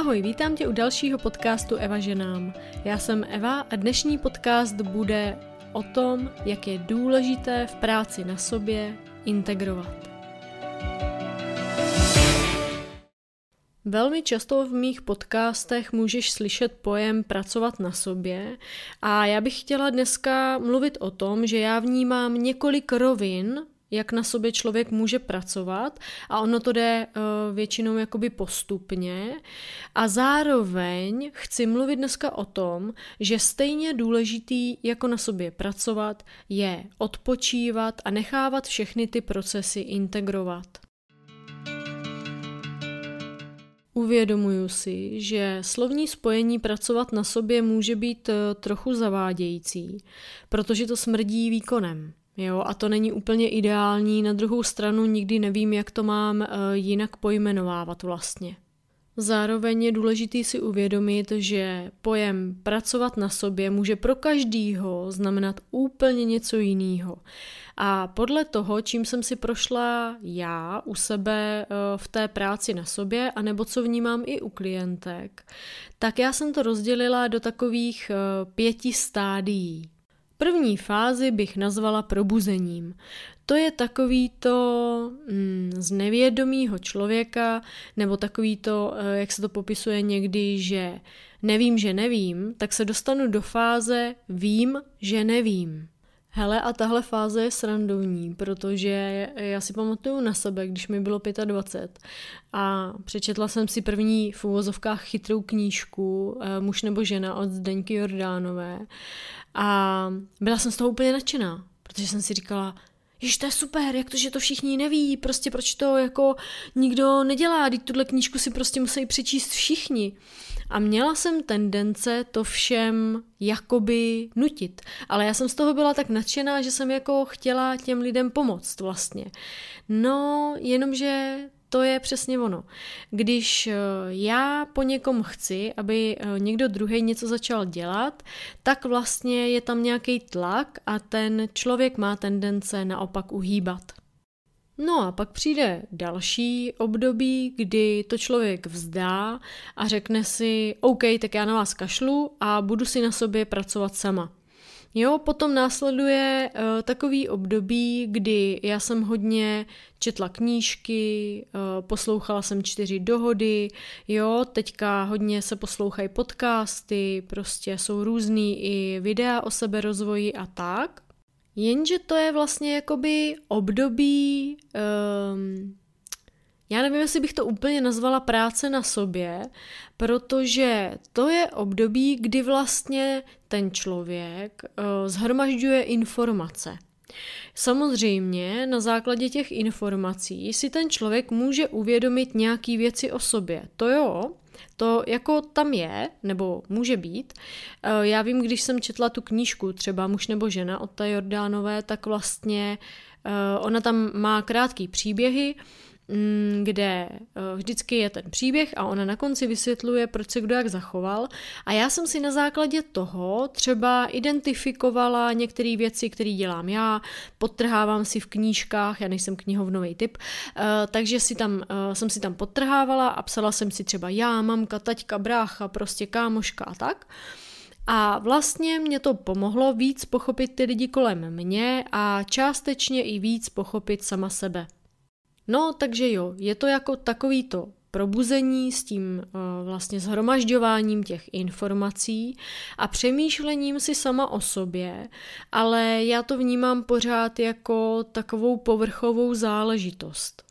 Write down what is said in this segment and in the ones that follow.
Ahoj, vítám tě u dalšího podcastu Eva ženám. Já jsem Eva a dnešní podcast bude o tom, jak je důležité v práci na sobě integrovat. Velmi často v mých podcastech můžeš slyšet pojem pracovat na sobě a já bych chtěla dneska mluvit o tom, že já vnímám několik rovin jak na sobě člověk může pracovat a ono to jde uh, většinou jakoby postupně a zároveň chci mluvit dneska o tom, že stejně důležitý jako na sobě pracovat je odpočívat a nechávat všechny ty procesy integrovat. Uvědomuju si, že slovní spojení pracovat na sobě může být eh, trochu zavádějící, protože to smrdí výkonem. Jo, a to není úplně ideální, na druhou stranu nikdy nevím, jak to mám uh, jinak pojmenovávat vlastně. Zároveň je důležitý si uvědomit, že pojem pracovat na sobě může pro každýho znamenat úplně něco jiného. A podle toho, čím jsem si prošla já u sebe eh, v té práci na sobě, anebo co vnímám i u klientek, tak já jsem to rozdělila do takových eh, pěti stádií. První fázi bych nazvala probuzením. To je takový to mm, z nevědomího člověka, nebo takový to, eh, jak se to popisuje někdy, že nevím, že nevím, tak se dostanu do fáze vím, že nevím. Hele, a tahle fáze je srandovní, protože já si pamatuju na sebe, když mi bylo 25 a přečetla jsem si první v úvozovkách chytrou knížku eh, Muž nebo žena od Zdeňky Jordánové. A byla jsem z toho úplně nadšená, protože jsem si říkala, Jež to je super, jak to, že to všichni neví, prostě proč to jako nikdo nedělá, teď tuhle knížku si prostě musí přečíst všichni. A měla jsem tendence to všem jakoby nutit. Ale já jsem z toho byla tak nadšená, že jsem jako chtěla těm lidem pomoct vlastně. No, jenomže to je přesně ono. Když eh, já po někom chci, aby eh, někdo druhý něco začal dělat, tak vlastně je tam nějaký tlak a ten člověk má tendence naopak uhýbat. No a pak přijde další období, kdy to člověk vzdá a řekne si, OK, tak já na vás kašlu a budu si na sobě pracovat sama. Jo, potom následuje uh, takový období, kdy já jsem hodně četla knížky, uh, poslouchala jsem čtyři dohody, jo, teďka hodně se poslouchají podcasty, prostě jsou různý i videa o seberozvoji a tak. Jenže to je vlastně jakoby období, um, já nevím, jestli bych to úplně nazvala práce na sobě, protože to je období, kdy vlastně ten člověk uh, zhromažďuje informace. Samozřejmě na základě těch informací si ten člověk může uvědomit nějaký věci o sobě. To jo, to jako tam je, nebo může být. Eh, já vím, když jsem četla tu knížku, třeba Muž nebo žena od té Jordánové, tak vlastně eh, ona tam má krátký příběhy, kde eh, vždycky je ten příběh a ona na konci vysvětluje, proč se kdo jak zachoval. A já jsem si na základě toho třeba identifikovala některé věci, které dělám já, podtrhávám si v knížkách, já nejsem knihovnový typ, eh, takže si tam, eh, jsem si tam podtrhávala a psala jsem si třeba já, mamka, taťka, brácha, prostě kámoška a tak. A vlastně mě to pomohlo víc pochopit ty lidi kolem mě a částečně i víc pochopit sama sebe. No, takže jo, je to jako takový to probuzení s tím uh, vlastně zhromažďováním těch informací a přemýšlením si sama o sobě, ale já to vnímám pořád jako takovou povrchovou záležitost.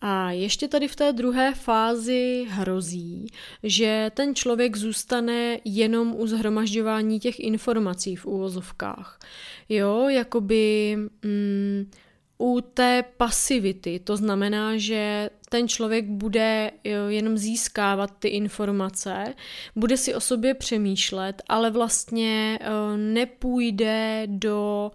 A ještě tady v té druhé fázi hrozí, že ten člověk zůstane jenom u zhromažďování těch informací v úvozovkách. Jo, jakoby... Mm, u té pasivity. To znamená, že ten člověk bude jenom získávat ty informace, bude si o sobě přemýšlet, ale vlastně eh, nepůjde do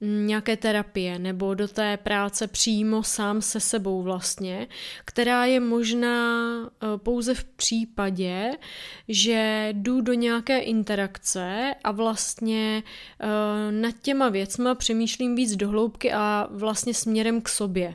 nějaké terapie nebo do té práce přímo sám se sebou vlastně, která je možná eh, pouze v případě, že jdu do nějaké interakce a vlastně eh, nad těma věcma přemýšlím víc dohloubky a vlastně směrem k sobě.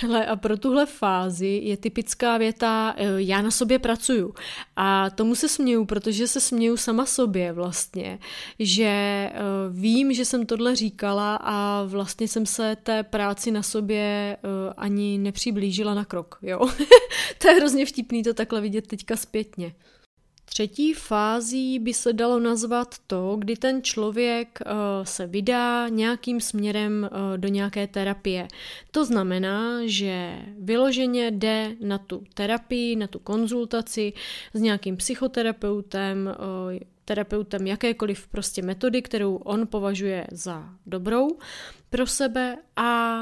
Hele, a pro tuhle fázi je typická věta eh, já na sobě pracuju. A tomu se směju, protože se směju sama sobě vlastně, že eh, vím, že jsem tohle říkala a vlastně jsem se té práci na sobě eh, ani nepřiblížila na krok, jo. to je hrozně vtipný to takhle vidět teďka zpětně. Třetí fází by se dalo nazvat to, kdy ten člověk uh, se vydá nějakým směrem uh, do nějaké terapie. To znamená, že vyloženě jde na tu terapii, na tu konzultaci s nějakým psychoterapeutem, uh, terapeutem jakékoliv prostě metody, kterou on považuje za dobrou pro sebe a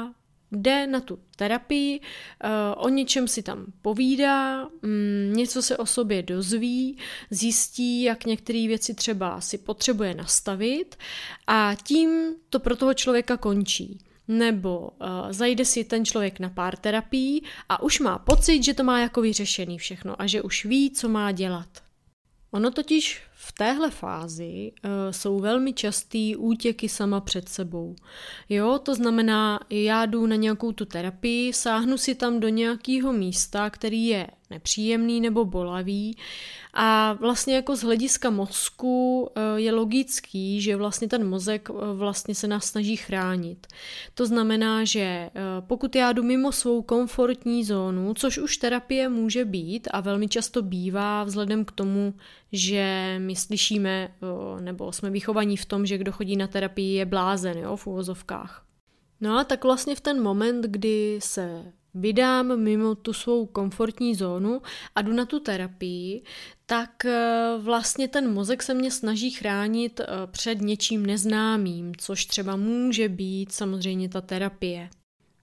jde na tu terapii, eh, o něčem si tam povídá, mm, něco se o sobě dozví, zjistí, jak některé věci třeba si potřebuje nastavit a tím to pro toho člověka končí. Nebo uh, zajde si ten člověk na pár terapií a už má pocit, že to má jako vyřešený všechno a že už ví, co má dělat. Ono totiž téhle fázi uh, jsou velmi častý útěky sama před sebou. Jo, to znamená, já jdu na nějakou tu terapii, sáhnu si tam do nějakého místa, který je nepříjemný nebo bolavý a vlastně jako z hlediska mozku eh, je logický, že vlastně ten mozek eh, vlastně se nás snaží chránit. To znamená, že eh, pokud já jdu mimo svou komfortní zónu, což už terapie může být a velmi často bývá vzhledem k tomu, že my slyšíme nebo jsme vychovaní v tom, že kdo chodí na terapii je blázen jo, v uvozovkách. No a tak vlastně v ten moment, kdy se vydám mimo tu svou komfortní zónu a jdu na tu terapii, tak eh, vlastně ten mozek se mě snaží chránit eh, před něčím neznámým, což třeba může být samozřejmě ta terapie.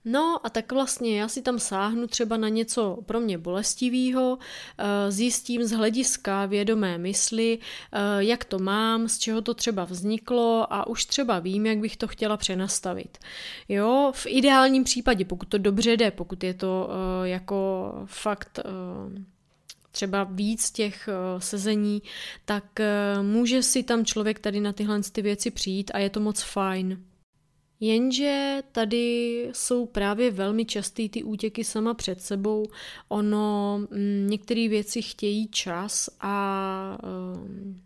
No a tak vlastně já si tam sáhnu třeba na něco pro mě bolestivého, eh, zjistím z hlediska vědomé mysli, eh, jak to mám, z čeho to třeba vzniklo a už třeba vím, jak bych to chtěla přenastavit. Jo, v ideálním případě, pokud to dobře jde, pokud je to eh, jako fakt třeba víc těch sezení, tak může si tam člověk tady na tyhle ty věci přijít a je to moc fajn. Jenže tady jsou právě velmi častý ty útěky sama před sebou. Ono, mm, některé věci chtějí čas a ehm,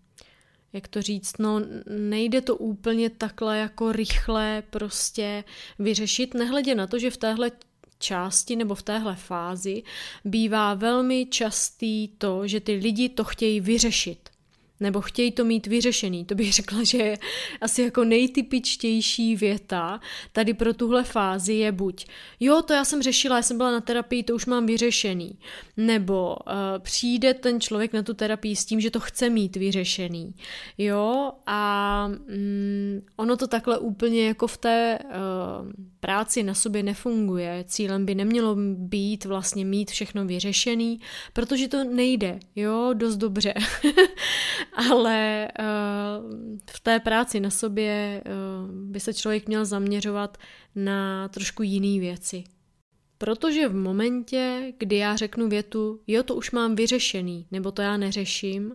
jak to říct, no nejde to úplně takhle jako rychle prostě vyřešit, nehledě na to, že v téhle části nebo v téhle fázi bývá velmi častý to, že ty lidi to chtějí vyřešit nebo chtějí to mít vyřešený. To bych řekla, že je asi jako nejtypičtější věta tady pro tuhle fázi je buď jo, to já jsem řešila, já jsem byla na terapii, to už mám vyřešený. Nebo uh, přijde ten člověk na tu terapii s tím, že to chce mít vyřešený. Jo, a mm, ono to takhle úplně jako v té uh, práci na sobě nefunguje. Cílem by nemělo být vlastně mít všechno vyřešený, protože to nejde, jo, dost dobře. Ale uh, v té práci na sobě uh, by se člověk měl zaměřovat na trošku jiné věci. Protože v momentě, kdy já řeknu větu, jo, to už mám vyřešený, nebo to já neřeším,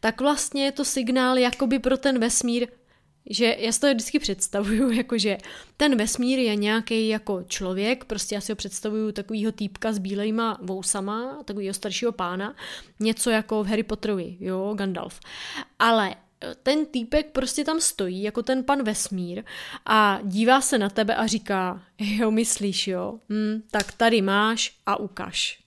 tak vlastně je to signál jakoby pro ten vesmír, že já si to vždycky představuju, jakože ten vesmír je nějaký jako člověk, prostě já si ho představuju takovýho týpka s bílejma vousama, takovýho staršího pána, něco jako v Harry Potterovi, jo, Gandalf. Ale eh, ten týpek prostě tam stojí, jako ten pan vesmír a dívá se na tebe a říká, jo, myslíš, jo, hm, tak tady máš a ukaž.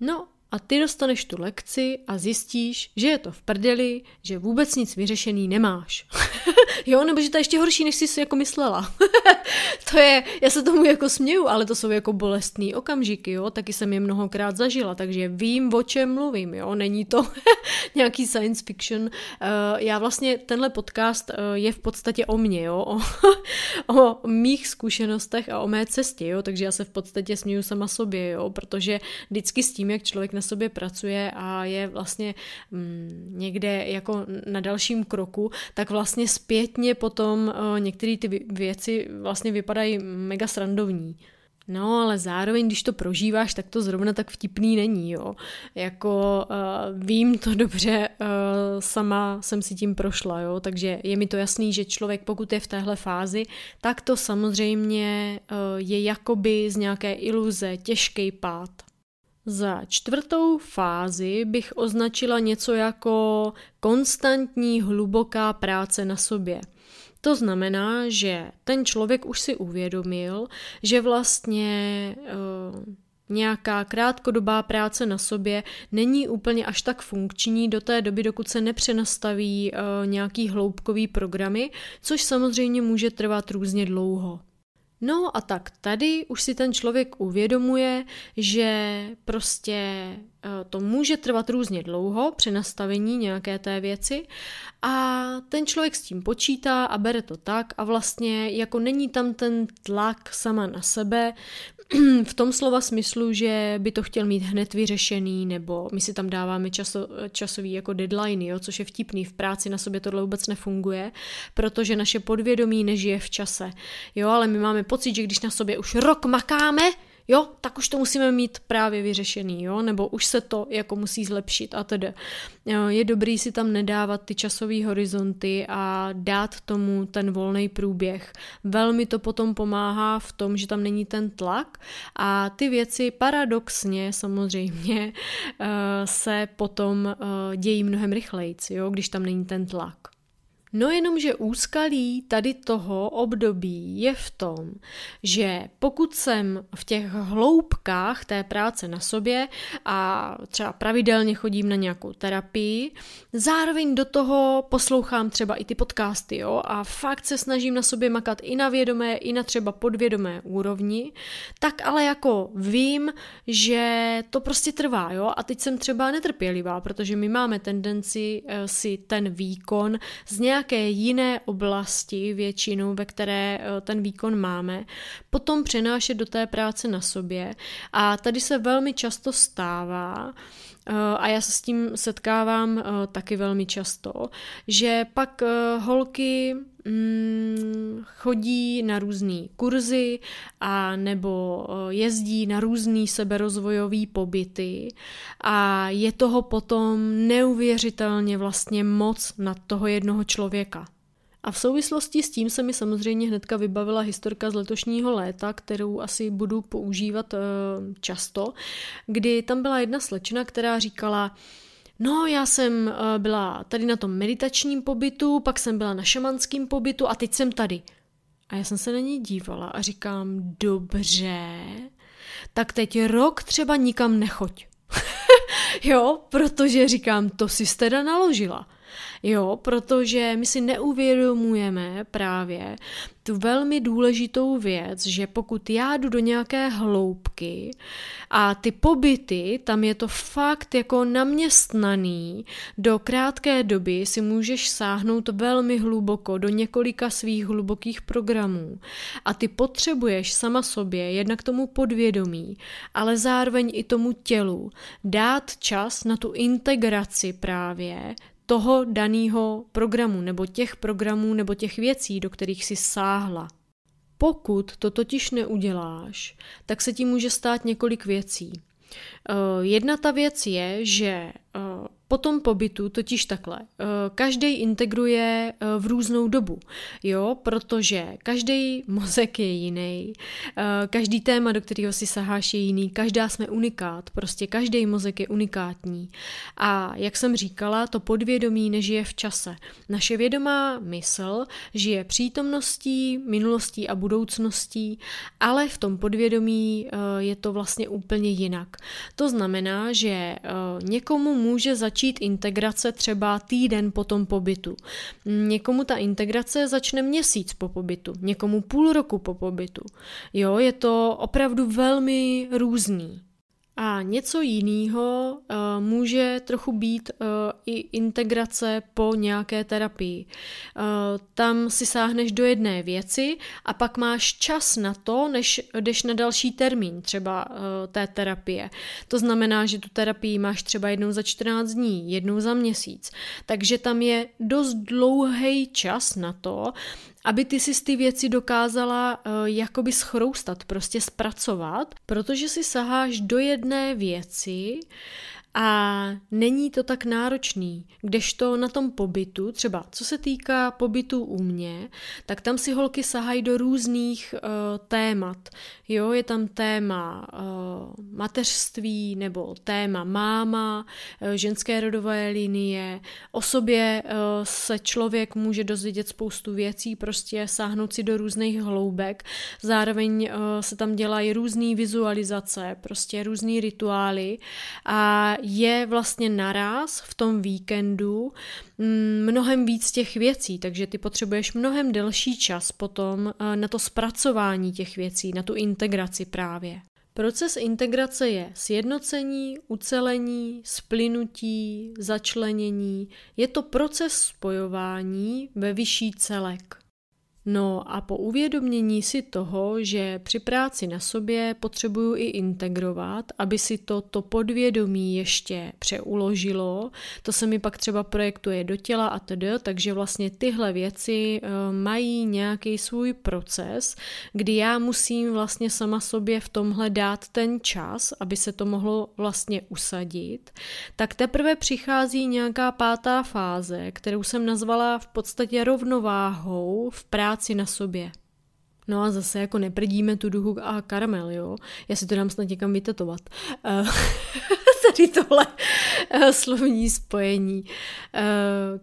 No a ty dostaneš tu lekci a zjistíš, že je to v prdeli, že vůbec nic vyřešený nemáš. jo, nebo že to je ještě horší, než jsi si jako myslela. to je, já se tomu jako směju, ale to jsou jako bolestný okamžiky, jo, taky jsem je mnohokrát zažila, takže vím, o čem mluvím, jo, není to nějaký science fiction. Uh, já vlastně, tenhle podcast uh, je v podstatě o mně, jo, o, o mých zkušenostech a o mé cestě, jo, takže já se v podstatě směju sama sobě, jo, protože vždycky s tím, jak člověk na sobě pracuje a je vlastně mm, někde jako na dalším kroku, tak vlastně zpětně potom uh, některé ty věci vlastně vypadají mega srandovní. No, ale zároveň, když to prožíváš, tak to zrovna tak vtipný není, jo. Jako uh, vím to dobře, uh, sama jsem si tím prošla, jo, takže je mi to jasný, že člověk, pokud je v téhle fázi, tak to samozřejmě uh, je jakoby z nějaké iluze těžký pád. Za čtvrtou fázi bych označila něco jako konstantní hluboká práce na sobě – to znamená, že ten člověk už si uvědomil, že vlastně uh, nějaká krátkodobá práce na sobě není úplně až tak funkční do té doby, dokud se nepřenastaví uh, nějaký hloubkový programy, což samozřejmě může trvat různě dlouho. No a tak tady už si ten člověk uvědomuje, že prostě eh, to může trvat různě dlouho při nastavení nějaké té věci a ten člověk s tím počítá a bere to tak a vlastně jako není tam ten tlak sama na sebe, v tom slova smyslu, že by to chtěl mít hned vyřešený, nebo my si tam dáváme časo, časový jako deadline, jo, což je vtipný, v práci na sobě tohle vůbec nefunguje, protože naše podvědomí nežije v čase, jo, ale my máme pocit, že když na sobě už rok makáme, jo, tak už to musíme mít právě vyřešený, jo, nebo už se to jako musí zlepšit a tedy. Je dobrý si tam nedávat ty časové horizonty a dát tomu ten volný průběh. Velmi to potom pomáhá v tom, že tam není ten tlak a ty věci paradoxně samozřejmě eh, se potom eh, dějí mnohem rychleji, jo, když tam není ten tlak. No jenomže úskalí tady toho období je v tom, že pokud jsem v těch hloubkách té práce na sobě a třeba pravidelně chodím na nějakou terapii, zároveň do toho poslouchám třeba i ty podcasty, jo, a fakt se snažím na sobě makat i na vědomé, i na třeba podvědomé úrovni, tak ale jako vím, že to prostě trvá, jo, a teď jsem třeba netrpělivá, protože my máme tendenci uh, si ten výkon z nějak nějaké jiné oblasti většinou, ve které eh, ten výkon máme, potom přenášet do té práce na sobě. A tady se velmi často stává, a já se s tím setkávám eh, taky velmi často, že pak holky mm, chodí na různé kurzy a nebo jezdí na různé seberozvojové pobyty a je toho potom neuvěřitelně vlastně moc na toho jednoho člověka. A v souvislosti s tím se mi samozřejmě hnedka vybavila historka z letošního léta, kterou asi budu používat uh, často, kdy tam byla jedna slečna, která říkala, No, já jsem uh, byla tady na tom meditačním pobytu, pak jsem byla na šamanském pobytu a teď jsem tady. A já jsem se na ní dívala a říkám, dobře, tak teď rok třeba nikam nechoď. jo, protože říkám, to si teda naložila. Jo, protože my si neuvědomujeme právě tu velmi důležitou věc, že pokud já jdu do nějaké hloubky a ty pobyty, tam je to fakt jako naměstnaný, do krátké doby si můžeš sáhnout velmi hluboko do několika svých hlubokých programů. A ty potřebuješ sama sobě, jednak tomu podvědomí, ale zároveň i tomu tělu, dát čas na tu integraci právě toho daného programu nebo těch programů nebo těch věcí, do kterých si sáhla. Pokud to totiž neuděláš, tak se ti může stát několik věcí. Eh, jedna ta věc je, že po tom pobytu totiž takhle. Eh, každý integruje eh, v různou dobu, jo, protože každý mozek je jiný, eh, každý téma, do kterého si saháš, je jiný, každá jsme unikát, prostě každý mozek je unikátní. A jak jsem říkala, to podvědomí nežije v čase. Naše vědomá mysl žije přítomností, minulostí a budoucností, ale v tom podvědomí je to vlastně úplně jinak. To znamená, že někomu může začít integrace třeba týden po tom pobytu. Někomu ta integrace začne měsíc po pobytu, někomu půl roku po pobytu. Jo, je to opravdu velmi různý. A něco jiného uh, může trochu být uh, i integrace po nějaké terapii. Uh, tam si sáhneš do jedné věci a pak máš čas na to, než jdeš na další termín třeba té terapie. To znamená, že tu terapii máš třeba jednou za 14 dní, jednou za měsíc. Takže tam je dost dlouhý čas na to, aby ty si ty věci dokázala uh, jakoby schroustat, prostě zpracovat, protože si saháš do jedné věci, a není to tak náročný, kdežto na tom pobytu, třeba co se týká pobytu u mě, tak tam si holky sahají do různých uh, témat. Jo, je tam téma uh, mateřství nebo téma máma, uh, ženské rodové linie. O sobě uh, se člověk může dozvědět spoustu věcí, prostě sáhnout si do různých hloubek. Zároveň uh, se tam dělají různé vizualizace, prostě různé rituály a je vlastně naraz v tom víkendu mm, mnohem víc těch věcí, takže ty potřebuješ mnohem delší čas potom eh, na to zpracování těch věcí, na tu integraci právě. Proces integrace je sjednocení, ucelení, splynutí, začlenění. Je to proces spojování ve vyšší celek. No a po uvědomění si toho, že při práci na sobě potřebuju i integrovat, aby si to, to podvědomí ještě přeuložilo, to se mi pak třeba projektuje do těla a tedy, takže vlastně tyhle věci uh, mají nějaký svůj proces, kdy já musím vlastně sama sobě v tomhle dát ten čas, aby se to mohlo vlastně usadit, tak teprve přichází nějaká pátá fáze, kterou jsem nazvala v podstatě rovnováhou v práci práci na sobě. No a zase jako neprdíme tu duhu a karamel, jo. Já si to dám snad někam vytetovat. Uh, tady tohle uh, slovní spojení. Uh,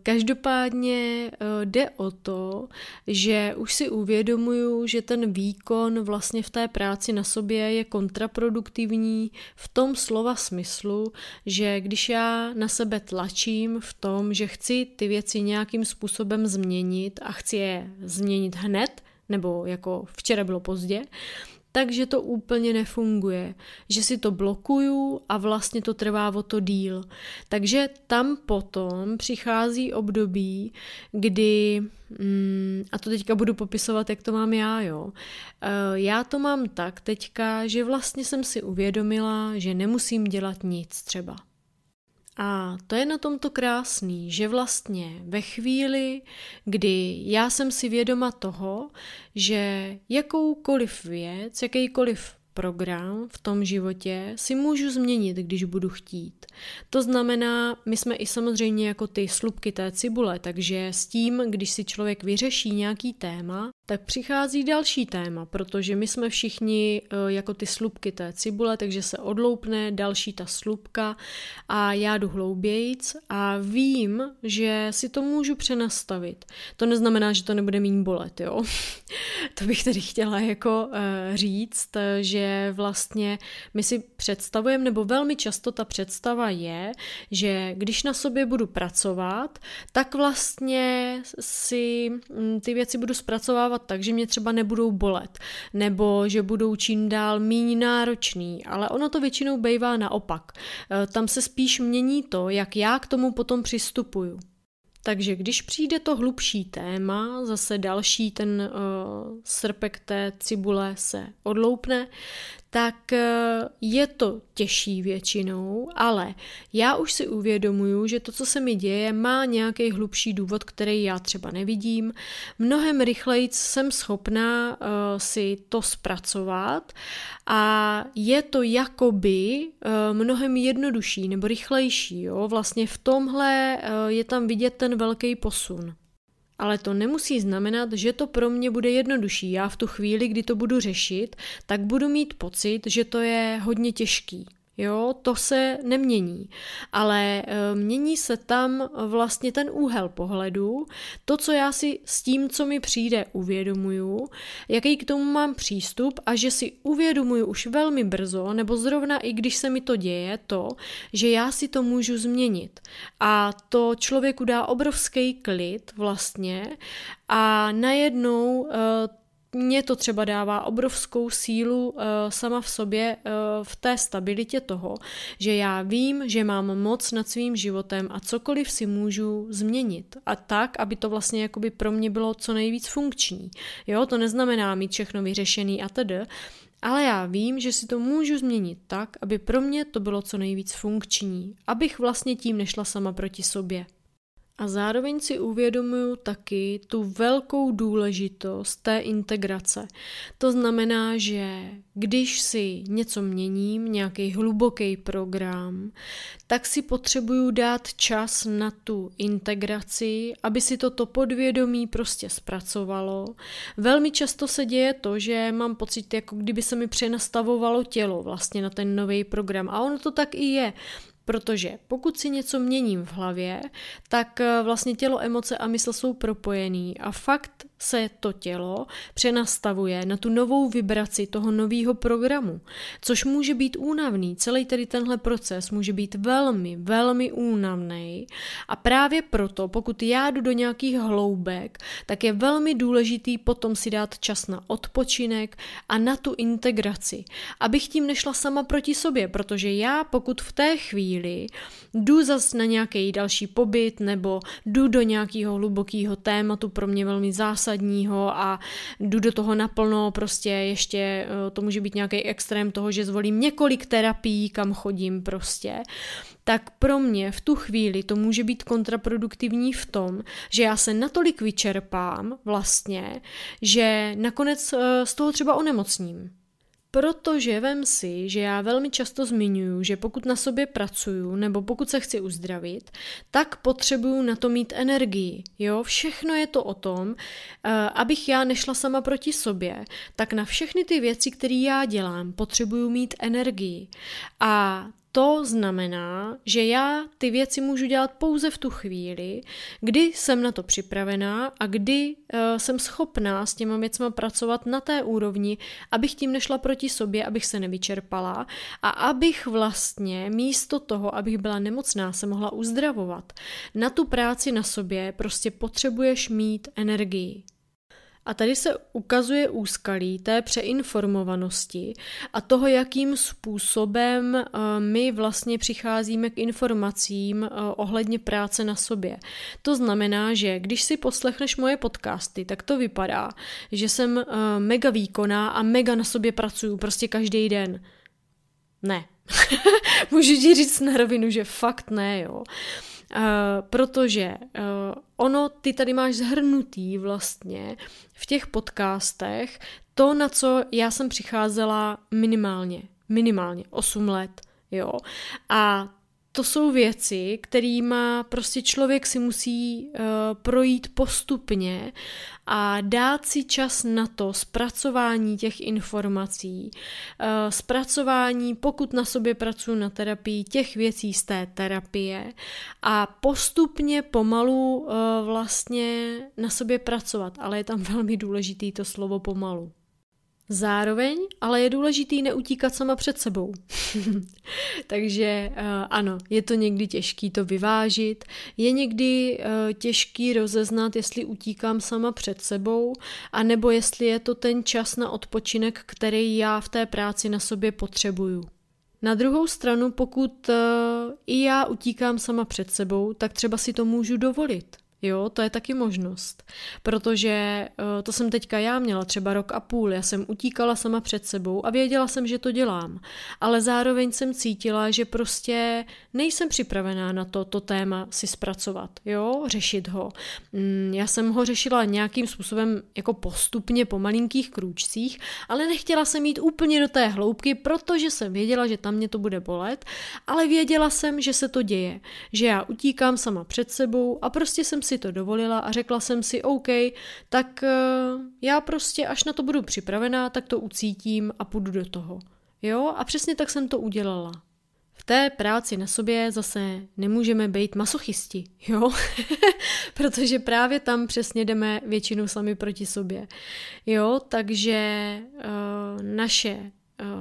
každopádně uh, jde o to, že už si uvědomuju, že ten výkon vlastně v té práci na sobě je kontraproduktivní v tom slova smyslu, že když já na sebe tlačím v tom, že chci ty věci nějakým způsobem změnit a chci je změnit hned, nebo jako včera bylo pozdě, takže to úplně nefunguje, že si to blokuju a vlastně to trvá o to díl. Takže tam potom přichází období, kdy, mm, a to teďka budu popisovat, jak to mám já, jo. Eh, já to mám tak teďka, že vlastně jsem si uvědomila, že nemusím dělat nic třeba. A to je na tomto krásný, že vlastně ve chvíli, kdy já jsem si vědoma toho, že jakoukoliv věc, jakýkoliv program v tom životě si můžu změnit, když budu chtít. To znamená, my jsme i samozřejmě jako ty slupky té cibule, takže s tím, když si člověk vyřeší nějaký téma, tak přichází další téma, protože my jsme všichni eh, jako ty slupky té cibule, takže se odloupne další ta slupka a já jdu hloubějíc a vím, že si to můžu přenastavit. To neznamená, že to nebude mít bolet, jo. to bych tedy chtěla jako uh, říct, že vlastně my si představujeme, nebo velmi často ta představa je, že když na sobě budu pracovat, tak vlastně si mm, ty věci budu zpracovávat zpracovávat tak, že mě třeba nebudou bolet, nebo že budou čím dál méně náročný, ale ono to většinou bývá naopak. E, tam se spíš mění to, jak já k tomu potom přistupuju. Takže když přijde to hlubší téma, zase další ten uh, srpek té cibule se odloupne, tak eh, je to těžší většinou, ale já už si uvědomuju, že to, co se mi děje, má nějaký hlubší důvod, který já třeba nevidím. Mnohem rychleji jsem schopná uh, si to zpracovat a je to jakoby uh, mnohem jednodušší nebo rychlejší. Jo? Vlastně v tomhle uh, je tam vidět ten velký posun. Ale to nemusí znamenat, že to pro mě bude jednodušší. Já v tu chvíli, kdy to budu řešit, tak budu mít pocit, že to je hodně těžký. Jo, to se nemění, ale e, mění se tam vlastně ten úhel pohledu, to, co já si s tím, co mi přijde, uvědomuju, jaký k tomu mám přístup a že si uvědomuju už velmi brzo, nebo zrovna i když se mi to děje, to, že já si to můžu změnit. A to člověku dá obrovský klid vlastně a najednou e, mě to třeba dává obrovskou sílu uh, sama v sobě uh, v té stabilitě toho, že já vím, že mám moc nad svým životem a cokoliv si můžu změnit. A tak, aby to vlastně jakoby pro mě bylo co nejvíc funkční. Jo, to neznamená mít všechno vyřešený a tedy, ale já vím, že si to můžu změnit tak, aby pro mě to bylo co nejvíc funkční, abych vlastně tím nešla sama proti sobě. A zároveň si uvědomuju taky tu velkou důležitost té integrace. To znamená, že když si něco měním, nějaký hluboký program, tak si potřebuju dát čas na tu integraci, aby si toto podvědomí prostě zpracovalo. Velmi často se děje to, že mám pocit, jako kdyby se mi přenastavovalo tělo vlastně na ten nový program. A ono to tak i je. Protože pokud si něco měním v hlavě, tak eh, vlastně tělo, emoce a mysl jsou propojený a fakt se to tělo přenastavuje na tu novou vibraci toho nového programu, což může být únavný. Celý tady tenhle proces může být velmi, velmi únavný a právě proto, pokud já jdu do nějakých hloubek, tak je velmi důležitý potom si dát čas na odpočinek a na tu integraci, abych tím nešla sama proti sobě, protože já pokud v té chvíli jdu zas na nějaký další pobyt nebo jdu do nějakého hlubokého tématu pro mě velmi zásadní, zásadního a jdu do toho naplno, prostě ještě eh, to může být nějaký extrém toho, že zvolím několik terapií, kam chodím prostě, tak pro mě v tu chvíli to může být kontraproduktivní v tom, že já se natolik vyčerpám vlastně, že nakonec eh, z toho třeba onemocním. Protože vem si, že já velmi často zmiňuju, že pokud na sobě pracuju nebo pokud se chci uzdravit, tak potřebuju na to mít energii. Jo, všechno je to o tom, eh, abych já nešla sama proti sobě, tak na všechny ty věci, které já dělám, potřebuju mít energii. A to znamená, že já ty věci můžu dělat pouze v tu chvíli, kdy jsem na to připravená a kdy uh, jsem schopná s těma věcma pracovat na té úrovni, abych tím nešla proti sobě, abych se nevyčerpala a abych vlastně místo toho, abych byla nemocná, se mohla uzdravovat. Na tu práci na sobě prostě potřebuješ mít energii. A tady se ukazuje úskalí té přeinformovanosti a toho, jakým způsobem eh, my vlastně přicházíme k informacím eh, ohledně práce na sobě. To znamená, že když si poslechneš moje podcasty, tak to vypadá, že jsem eh, mega výkonná a mega na sobě pracuju prostě každý den. Ne. Můžu ti říct na rovinu, že fakt ne, jo. Uh, protože uh, ono, ty tady máš zhrnutý vlastně v těch podcastech to, na co já jsem přicházela minimálně, minimálně 8 let, jo. A to jsou věci, kterýma prostě člověk si musí uh, projít postupně a dát si čas na to zpracování těch informací, uh, zpracování, pokud na sobě pracuji na terapii, těch věcí z té terapie a postupně pomalu uh, vlastně na sobě pracovat, ale je tam velmi důležitý to slovo pomalu. Zároveň ale je důležitý neutíkat sama před sebou. Takže uh, ano, je to někdy těžký to vyvážit, je někdy uh, těžký rozeznat, jestli utíkám sama před sebou, anebo jestli je to ten čas na odpočinek, který já v té práci na sobě potřebuju. Na druhou stranu, pokud uh, i já utíkám sama před sebou, tak třeba si to můžu dovolit. Jo, to je taky možnost. Protože eh, to jsem teďka já měla třeba rok a půl, já jsem utíkala sama před sebou a věděla jsem, že to dělám. Ale zároveň jsem cítila, že prostě nejsem připravená na to, to téma si zpracovat, jo, řešit ho. Mm, já jsem ho řešila nějakým způsobem jako postupně po malinkých krůčcích, ale nechtěla jsem jít úplně do té hloubky, protože jsem věděla, že tam mě to bude bolet, ale věděla jsem, že se to děje, že já utíkám sama před sebou a prostě jsem si si to dovolila a řekla jsem si, OK, tak uh, já prostě, až na to budu připravená, tak to ucítím a půjdu do toho. Jo, a přesně tak jsem to udělala. V té práci na sobě zase nemůžeme být masochisti, jo? Protože právě tam přesně jdeme většinou sami proti sobě. Jo, takže uh, naše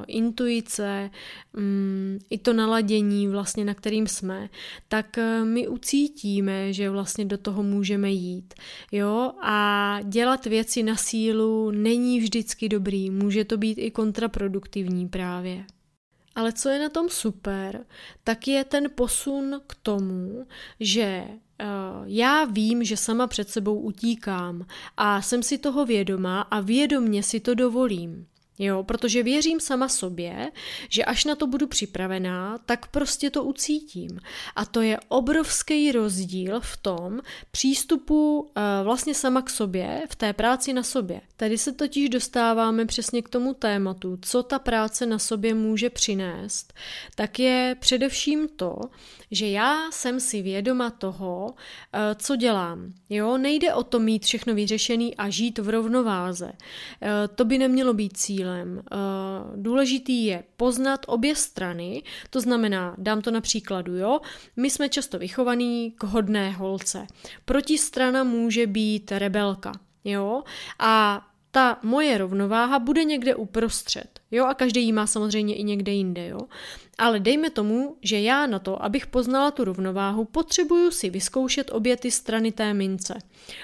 intuice, um, i to naladění, vlastně, na kterým jsme, tak uh, my ucítíme, že vlastně do toho můžeme jít. Jo? A dělat věci na sílu není vždycky dobrý, může to být i kontraproduktivní právě. Ale co je na tom super, tak je ten posun k tomu, že uh, já vím, že sama před sebou utíkám a jsem si toho vědomá a vědomně si to dovolím. Jo, protože věřím sama sobě, že až na to budu připravená, tak prostě to ucítím. A to je obrovský rozdíl v tom přístupu uh, vlastně sama k sobě, v té práci na sobě. Tady se totiž dostáváme přesně k tomu tématu, co ta práce na sobě může přinést, tak je především to, že já jsem si vědoma toho, uh, co dělám. Jo, nejde o to mít všechno vyřešený a žít v rovnováze. Uh, to by nemělo být cílem cílem. Eh, důležitý je poznat obě strany, to znamená, dám to na příkladu, jo, my jsme často vychovaní k hodné holce. Protistrana může být rebelka, jo, a ta moje rovnováha bude někde uprostřed, jo, a každý jí má samozřejmě i někde jinde, jo. Ale dejme tomu, že já na to, abych poznala tu rovnováhu, potřebuju si vyzkoušet obě ty strany té mince.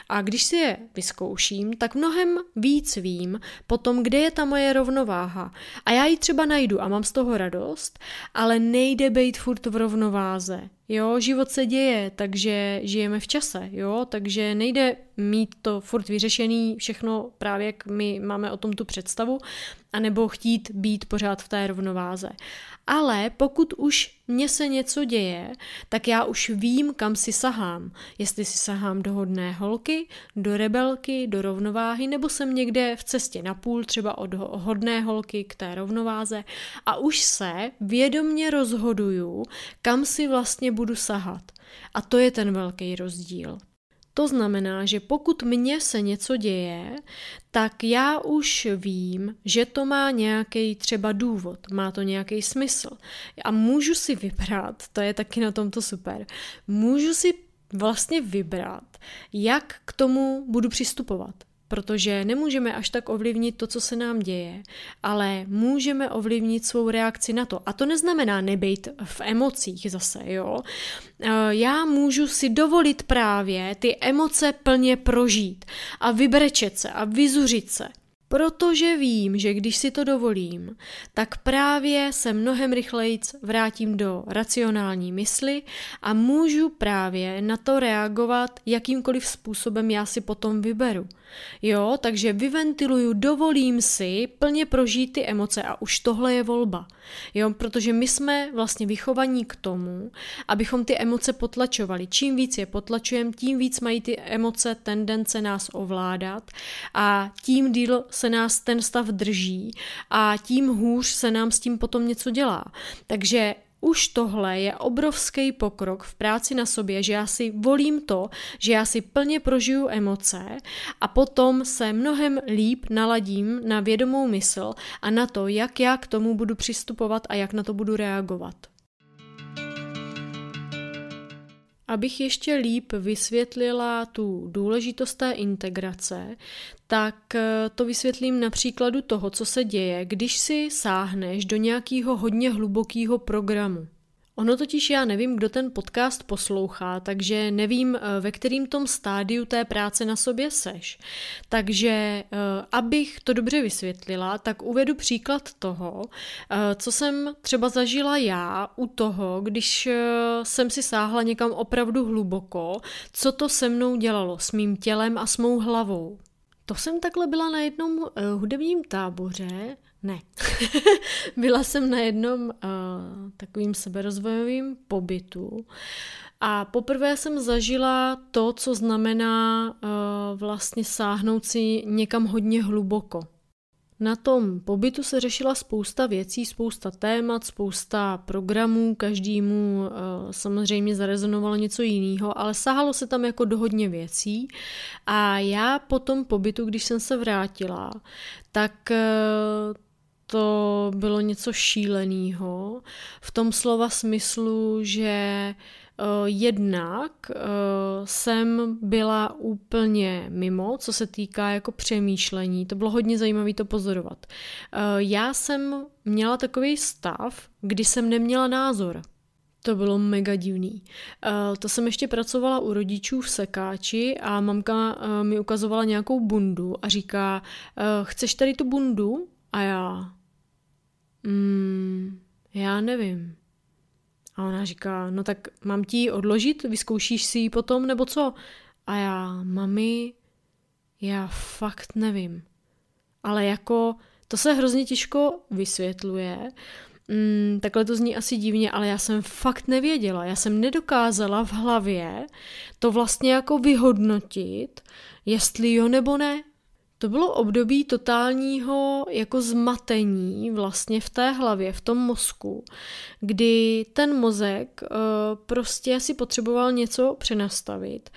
A když si je vyzkouším, tak mnohem víc vím potom, kde je ta moje rovnováha. A já ji třeba najdu a mám z toho radost, ale nejde být furt v rovnováze. Jo, život se děje, takže žijeme v čase, jo, takže nejde mít to furt vyřešený všechno právě, jak my máme o tom tu představu, anebo chtít být pořád v té rovnováze. Ale pokud už mně se něco děje, tak já už vím, kam si sahám. Jestli si sahám do hodné holky, do rebelky, do rovnováhy, nebo jsem někde v cestě na půl, třeba od hodné holky k té rovnováze a už se vědomně rozhoduju, kam si vlastně budu sahat. A to je ten velký rozdíl. To znamená, že pokud mně se něco děje, tak já už vím, že to má nějaký třeba důvod, má to nějaký smysl. A můžu si vybrat, to je taky na tomto super, můžu si vlastně vybrat, jak k tomu budu přistupovat protože nemůžeme až tak ovlivnit to, co se nám děje, ale můžeme ovlivnit svou reakci na to. A to neznamená nebejt v emocích zase, jo. Eh, já můžu si dovolit právě ty emoce plně prožít a vybrečet se a vyzuřit se. Protože vím, že když si to dovolím, tak právě se mnohem rychleji vrátím do racionální mysli a můžu právě na to reagovat jakýmkoliv způsobem já si potom vyberu. Jo, takže vyventiluju, dovolím si plně prožít ty emoce a už tohle je volba. Jo, protože my jsme vlastně vychovaní k tomu, abychom ty emoce potlačovali. Čím víc je potlačujeme, tím víc mají ty emoce tendence nás ovládat a tím díl se nás ten stav drží a tím hůř se nám s tím potom něco dělá. Takže už tohle je obrovský pokrok v práci na sobě, že já si volím to, že já si plně prožiju emoce a potom se mnohem líp naladím na vědomou mysl a na to, jak já k tomu budu přistupovat a jak na to budu reagovat. Abych ještě líp vysvětlila tu důležitost té integrace, tak eh, to vysvětlím na příkladu toho, co se děje, když si sáhneš do nějakého hodně hlubokého programu. Ono totiž já nevím, kdo ten podcast poslouchá, takže nevím, eh, ve kterým tom stádiu té práce na sobě seš. Takže eh, abych to dobře vysvětlila, tak uvedu příklad toho, eh, co jsem třeba zažila já u toho, když jsem si sáhla někam opravdu hluboko, co to se mnou dělalo s mým tělem a s mou hlavou. To jsem takhle byla na jednom hudebním táboře, ne. Byla jsem na jednom uh, takovým seberozvojovým pobytu a poprvé jsem zažila to, co znamená uh, vlastně sáhnout si někam hodně hluboko. Na tom pobytu se řešila spousta věcí, spousta témat, spousta programů, každému uh, samozřejmě zarezonovalo něco jiného, ale sahalo se tam jako do hodně věcí a já po tom pobytu, když jsem se vrátila, tak to bylo něco šíleného. V tom slova smyslu, že uh, jednak uh, jsem byla úplně mimo, co se týká jako přemýšlení. To bylo hodně zajímavé to pozorovat. Uh, já jsem měla takový stav, kdy jsem neměla názor. To bylo mega divný. To jsem ještě pracovala u rodičů v sekáči a mamka mi ukazovala nějakou bundu a říká, chceš tady tu bundu? A já, mm, já nevím. A ona říká, no tak mám ti ji odložit, vyzkoušíš si ji potom, nebo co? A já, mami, já fakt nevím. Ale jako To se hrozně těžko vysvětluje, mm, takhle to zní asi divně, ale já jsem fakt nevěděla. Já jsem nedokázala v hlavě to vlastně jako vyhodnotit, jestli jo nebo ne. To bylo období totálního jako zmatení vlastně v té hlavě, v tom mozku, kdy ten mozek uh, prostě si potřeboval něco přenastavit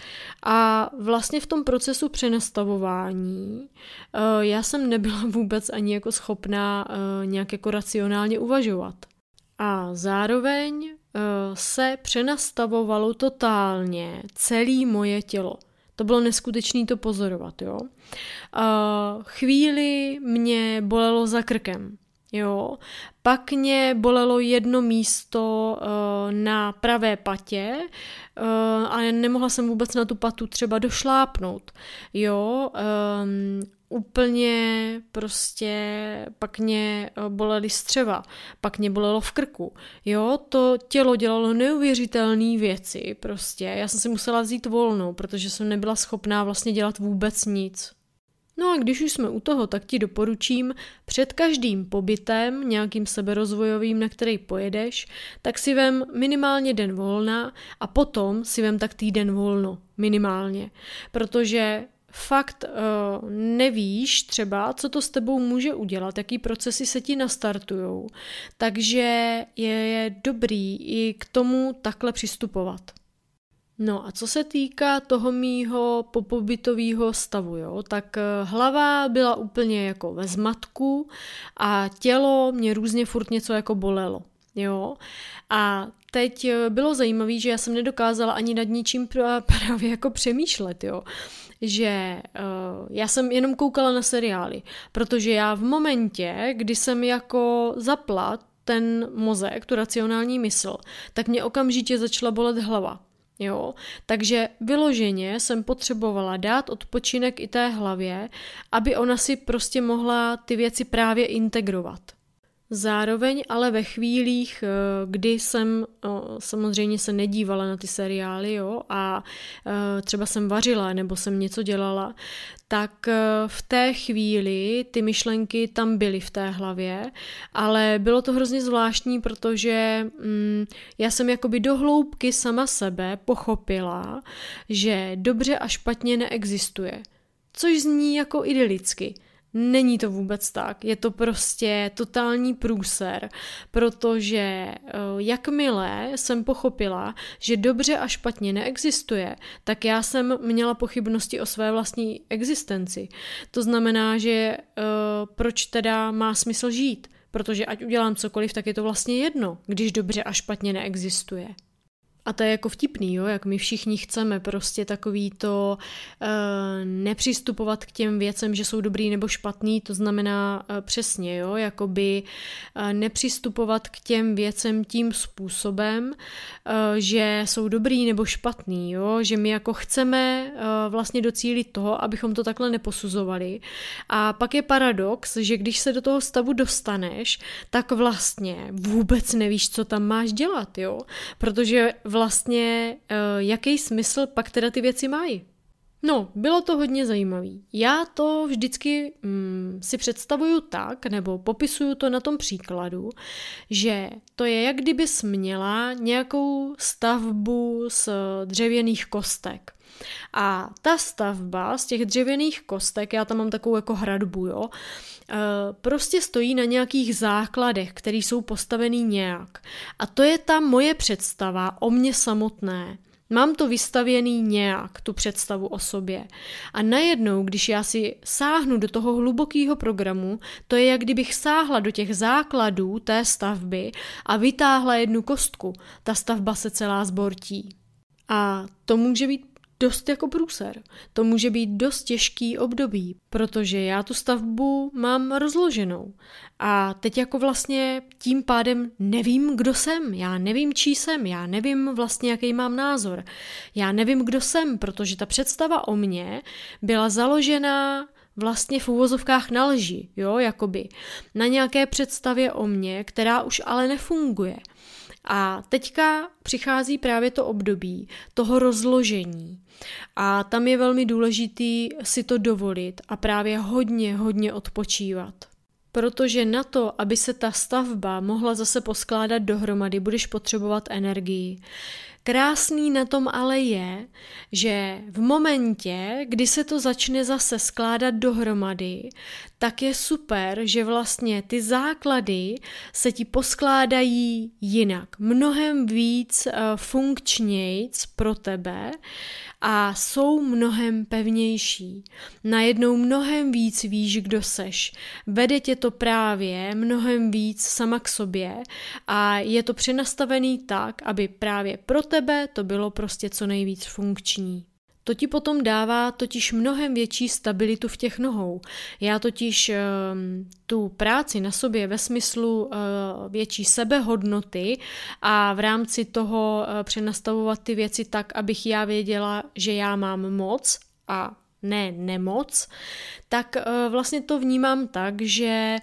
a vlastně v tom procesu přenastavování uh, já jsem nebyla vůbec ani jako schopná uh, nějak jako racionálně uvažovat. A zároveň se přenastavovalo totálně celé moje tělo. To bylo neskutečné to pozorovat, jo. Uh, chvíli mě bolelo za krkem, jo. Pak mě bolelo jedno místo uh, na pravé patě uh, a nemohla jsem vůbec na tu patu třeba došlápnout, jo. Um, úplně prostě pak mě eh, bolely střeva, pak mě bolelo v krku. Jo, to tělo dělalo neuvěřitelné věci prostě. Já jsem si musela vzít volnou, protože jsem nebyla schopná vlastně dělat vůbec nic. No a když už jsme u toho, tak ti doporučím před každým pobytem, nějakým seberozvojovým, na který pojedeš, tak si vem minimálně den volna a potom si vem tak týden volno, minimálně. Protože fakt uh, nevíš třeba, co to s tebou může udělat, jaký procesy se ti nastartujou. Takže je, je dobrý i k tomu takhle přistupovat. No a co se týká toho mýho popobytového stavu, jo, tak eh, hlava byla úplně jako ve zmatku a tělo mě různě furt něco jako bolelo. Jo. A teď eh, bylo zajímavé, že já jsem nedokázala ani nad ničím právě jako přemýšlet, jo že uh, já jsem jenom koukala na seriály, protože já v momentě, kdy jsem jako zapla ten mozek, tu racionální mysl, tak mě okamžitě začala bolet hlava. Jo? Takže vyloženě jsem potřebovala dát odpočinek i té hlavě, aby ona si prostě mohla ty věci právě integrovat. Zároveň ale ve chvílích, eh, kdy jsem samozřejmě se nedívala na ty seriály jo, a eh, třeba jsem vařila nebo jsem něco dělala, tak eh, v té chvíli ty myšlenky tam byly v té hlavě, ale bylo to hrozně zvláštní, protože mm, já jsem jakoby do hloubky sama sebe pochopila, že dobře a špatně neexistuje. Což zní jako idylicky. Není to vůbec tak, je to prostě totální průser, protože eh, jakmile jsem pochopila, že dobře a špatně neexistuje, tak já jsem měla pochybnosti o své vlastní existenci. To znamená, že uh, proč teda má smysl žít? Protože ať udělám cokoliv, tak je to vlastně jedno, když dobře a špatně neexistuje. A to je jako vtipný, jo, jak my všichni chceme prostě takový to uh, nepřistupovat k těm věcem, že jsou dobrý nebo špatný, to znamená uh, přesně, jo, jakoby uh, nepřistupovat k těm věcem tím způsobem, uh, že jsou dobrý nebo špatný, jo, že my jako chceme uh, vlastně docílit toho, abychom to takhle neposuzovali. A pak je paradox, že když se do toho stavu dostaneš, tak vlastně vůbec nevíš, co tam máš dělat, jo, protože vlastně, uh, jaký smysl pak teda ty věci mají. No, bylo to hodně zajímavý. Já to vždycky mm, si představuju tak, nebo popisuju to na tom příkladu, že to je, jak kdyby měla nějakou stavbu z dřevěných kostek. A ta stavba z těch dřevěných kostek, já tam mám takovou jako hradbu, jo, eh, prostě stojí na nějakých základech, které jsou postavený nějak. A to je ta moje představa o mně samotné. Mám to vystavěný nějak, tu představu o sobě. A najednou, když já si sáhnu do toho hlubokého programu, to je jak kdybych sáhla do těch základů té stavby a vytáhla jednu kostku. Ta stavba se celá zbortí. A to může být dost jako průser. To může být dost těžký období, protože já tu stavbu mám rozloženou. A teď jako vlastně tím pádem nevím, kdo jsem, já nevím, čí jsem, já nevím vlastně, jaký mám názor. Já nevím, kdo jsem, protože ta představa o mně byla založená vlastně v úvozovkách na lži, jo, jakoby. Na nějaké představě o mně, která už ale nefunguje. A teďka přichází právě to období toho rozložení. A tam je velmi důležitý si to dovolit a právě hodně, hodně odpočívat. protože na to, aby se ta stavba mohla zase poskládat dohromady, budeš potřebovat energii. Krásný na tom ale je, že v momentě, kdy se to začne zase skládat dohromady, tak je super, že vlastně ty základy se ti poskládají jinak, mnohem víc uh, funkčnějc pro tebe a jsou mnohem pevnější. Najednou mnohem víc víš, kdo seš. Vede tě to právě mnohem víc sama k sobě a je to přenastavený tak, aby právě pro tebe to bylo prostě co nejvíc funkční. To ti potom dává totiž mnohem větší stabilitu v těch nohou. Já totiž um, tu práci na sobě ve smyslu uh, větší sebehodnoty a v rámci toho uh, přenastavovat ty věci tak, abych já věděla, že já mám moc a ne nemoc, tak uh, vlastně to vnímám tak, že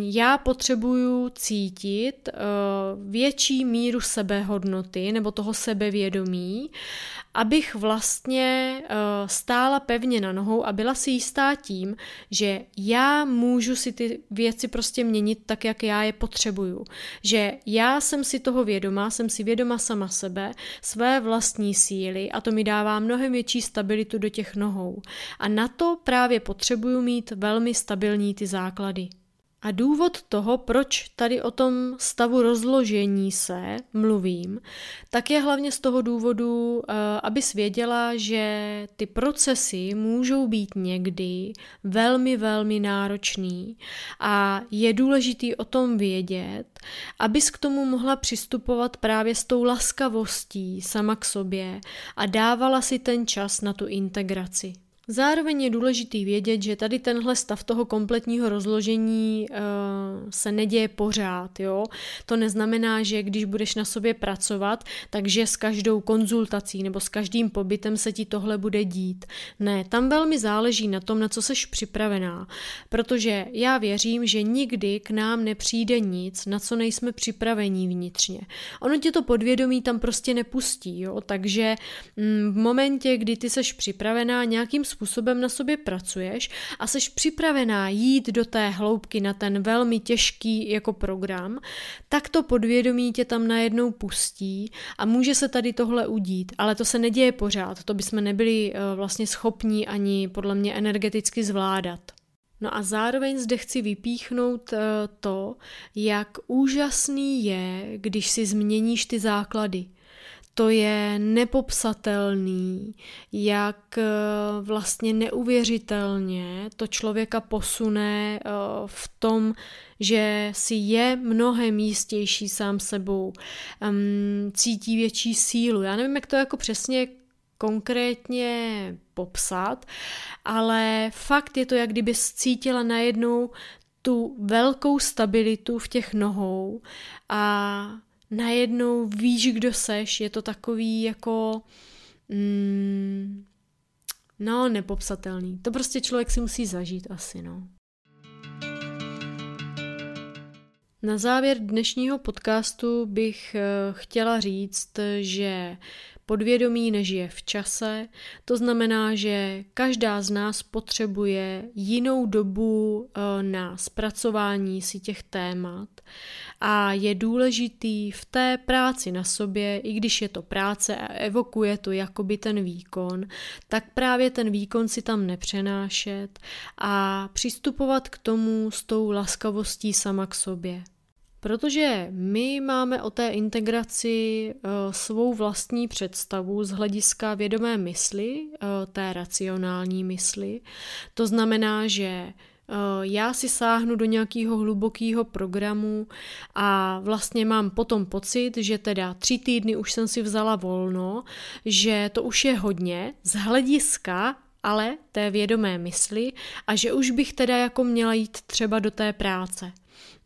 já potřebuju cítit uh, větší míru sebehodnoty nebo toho sebevědomí abych vlastně uh, stála pevně na nohou a byla si jistá tím, že já můžu si ty věci prostě měnit tak, jak já je potřebuju. Že já jsem si toho vědomá, jsem si vědoma sama sebe, své vlastní síly a to mi dává mnohem větší stabilitu do těch nohou. A na to právě potřebuju mít velmi stabilní ty základy. A důvod toho, proč tady o tom stavu rozložení se mluvím, tak je hlavně z toho důvodu, eh, aby věděla, že ty procesy můžou být někdy velmi, velmi náročný a je důležitý o tom vědět, abys k tomu mohla přistupovat právě s tou laskavostí sama k sobě a dávala si ten čas na tu integraci. Zároveň je důležitý vědět, že tady tenhle stav toho kompletního rozložení uh, se neděje pořád. Jo? To neznamená, že když budeš na sobě pracovat, takže s každou konzultací nebo s každým pobytem se ti tohle bude dít. Ne, tam velmi záleží na tom, na co seš připravená. Protože já věřím, že nikdy k nám nepřijde nic, na co nejsme připravení vnitřně. Ono tě to podvědomí tam prostě nepustí. Jo? Takže mm, v momentě, kdy ty seš připravená nějakým způsobem způsobem na sobě pracuješ a jsi připravená jít do té hloubky na ten velmi těžký jako program, tak to podvědomí tě tam najednou pustí a může se tady tohle udít, ale to se neděje pořád, to bychom nebyli eh, vlastně schopní ani podle mě energeticky zvládat. No a zároveň zde chci vypíchnout eh, to, jak úžasný je, když si změníš ty základy to je nepopsatelný, jak eh, vlastně neuvěřitelně to člověka posune eh, v tom, že si je mnohem jistější sám sebou, cítí větší sílu. Já nevím, jak to jako přesně konkrétně popsat, ale fakt je to, jak kdyby cítila najednou tu velkou stabilitu v těch nohou a najednou víš, kdo seš, je to takový jako... Mm, no, nepopsatelný. To prostě člověk si musí zažít asi, no. Na závěr dnešního podcastu bych eh, chtěla říct, že Podvědomí nežije v čase, to znamená, že každá z nás potřebuje jinou dobu eh, na zpracování si těch témat a je důležitý v té práci na sobě, i když je to práce a evokuje to jakoby ten výkon, tak právě ten výkon si tam nepřenášet a přistupovat k tomu s tou laskavostí sama k sobě. Protože my máme o té integraci uh, svou vlastní představu z hlediska vědomé mysli, uh, té racionální mysli. To znamená, že uh, já si sáhnu do nějakého hlubokého programu a vlastně mám potom pocit, že teda tři týdny už jsem si vzala volno, že to už je hodně z hlediska ale té vědomé mysli a že už bych teda jako měla jít třeba do té práce.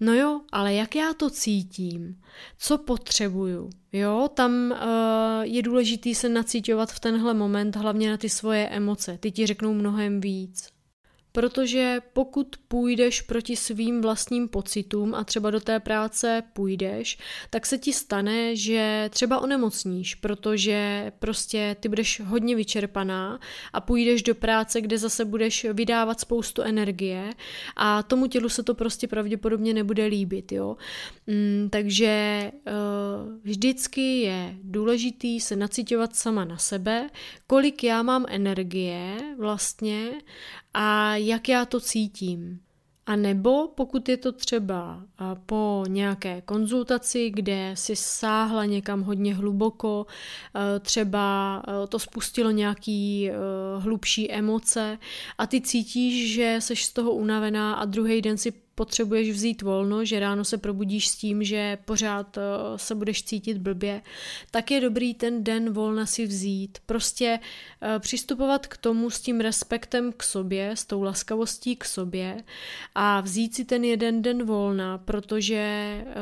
No jo, ale jak já to cítím? Co potřebuju? Jo, tam uh, je důležitý se nacítovat v tenhle moment hlavně na ty svoje emoce. Ty ti řeknou mnohem víc. Protože pokud půjdeš proti svým vlastním pocitům a třeba do té práce půjdeš, tak se ti stane, že třeba onemocníš, protože prostě ty budeš hodně vyčerpaná a půjdeš do práce, kde zase budeš vydávat spoustu energie a tomu tělu se to prostě pravděpodobně nebude líbit, jo. Mm, takže uh, vždycky je důležitý se nacitovat sama na sebe, kolik já mám energie vlastně a jak já to cítím. A nebo pokud je to třeba po nějaké konzultaci, kde si sáhla někam hodně hluboko, třeba to spustilo nějaký hlubší emoce a ty cítíš, že jsi z toho unavená a druhý den si potřebuješ vzít volno, že ráno se probudíš s tím, že pořád eh, se budeš cítit blbě, tak je dobrý ten den volna si vzít. Prostě eh, přistupovat k tomu s tím respektem k sobě, s tou laskavostí k sobě a vzít si ten jeden den volna, protože eh,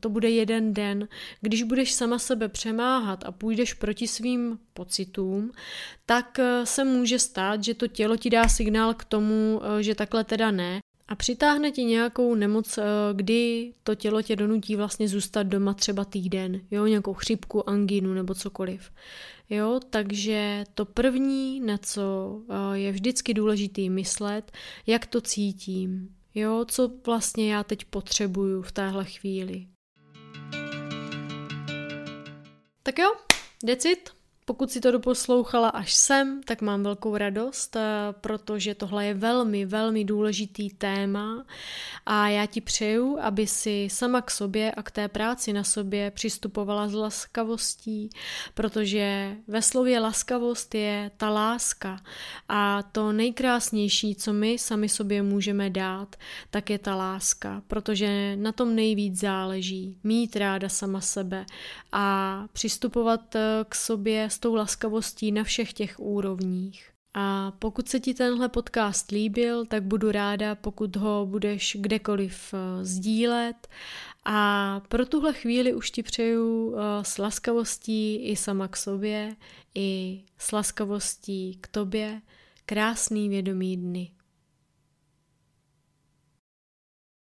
to bude jeden den. Když budeš sama sebe přemáhat a půjdeš proti svým pocitům, tak se může stát, že to tělo ti dá signál k tomu, že takhle teda ne a přitáhne ti nějakou nemoc, eh, kdy to tělo tě donutí vlastně zůstat doma třeba týden, jo, nějakou chřipku, angínu nebo cokoliv. Jo, takže to první, na co eh, je vždycky důležitý myslet, jak to cítím, jo, co vlastně já teď potřebuju v téhle chvíli. Tak jo, that's it. Pokud si to doposlouchala až sem, tak mám velkou radost, eh, protože tohle je velmi, velmi důležitý téma a já ti přeju, aby si sama k sobě a k té práci na sobě přistupovala s laskavostí, protože ve slově laskavost je ta láska a to nejkrásnější, co my sami sobě můžeme dát, tak je ta láska, protože na tom nejvíc záleží, mít ráda sama sebe a přistupovat eh, k sobě s tou laskavostí na všech těch úrovních. A pokud se ti tenhle podcast líbil, tak budu ráda, pokud ho budeš kdekoliv eh, sdílet. A pro tuhle chvíli už ti přeju eh, s laskavostí i sama k sobě, i s laskavostí k tobě krásný vědomý dny.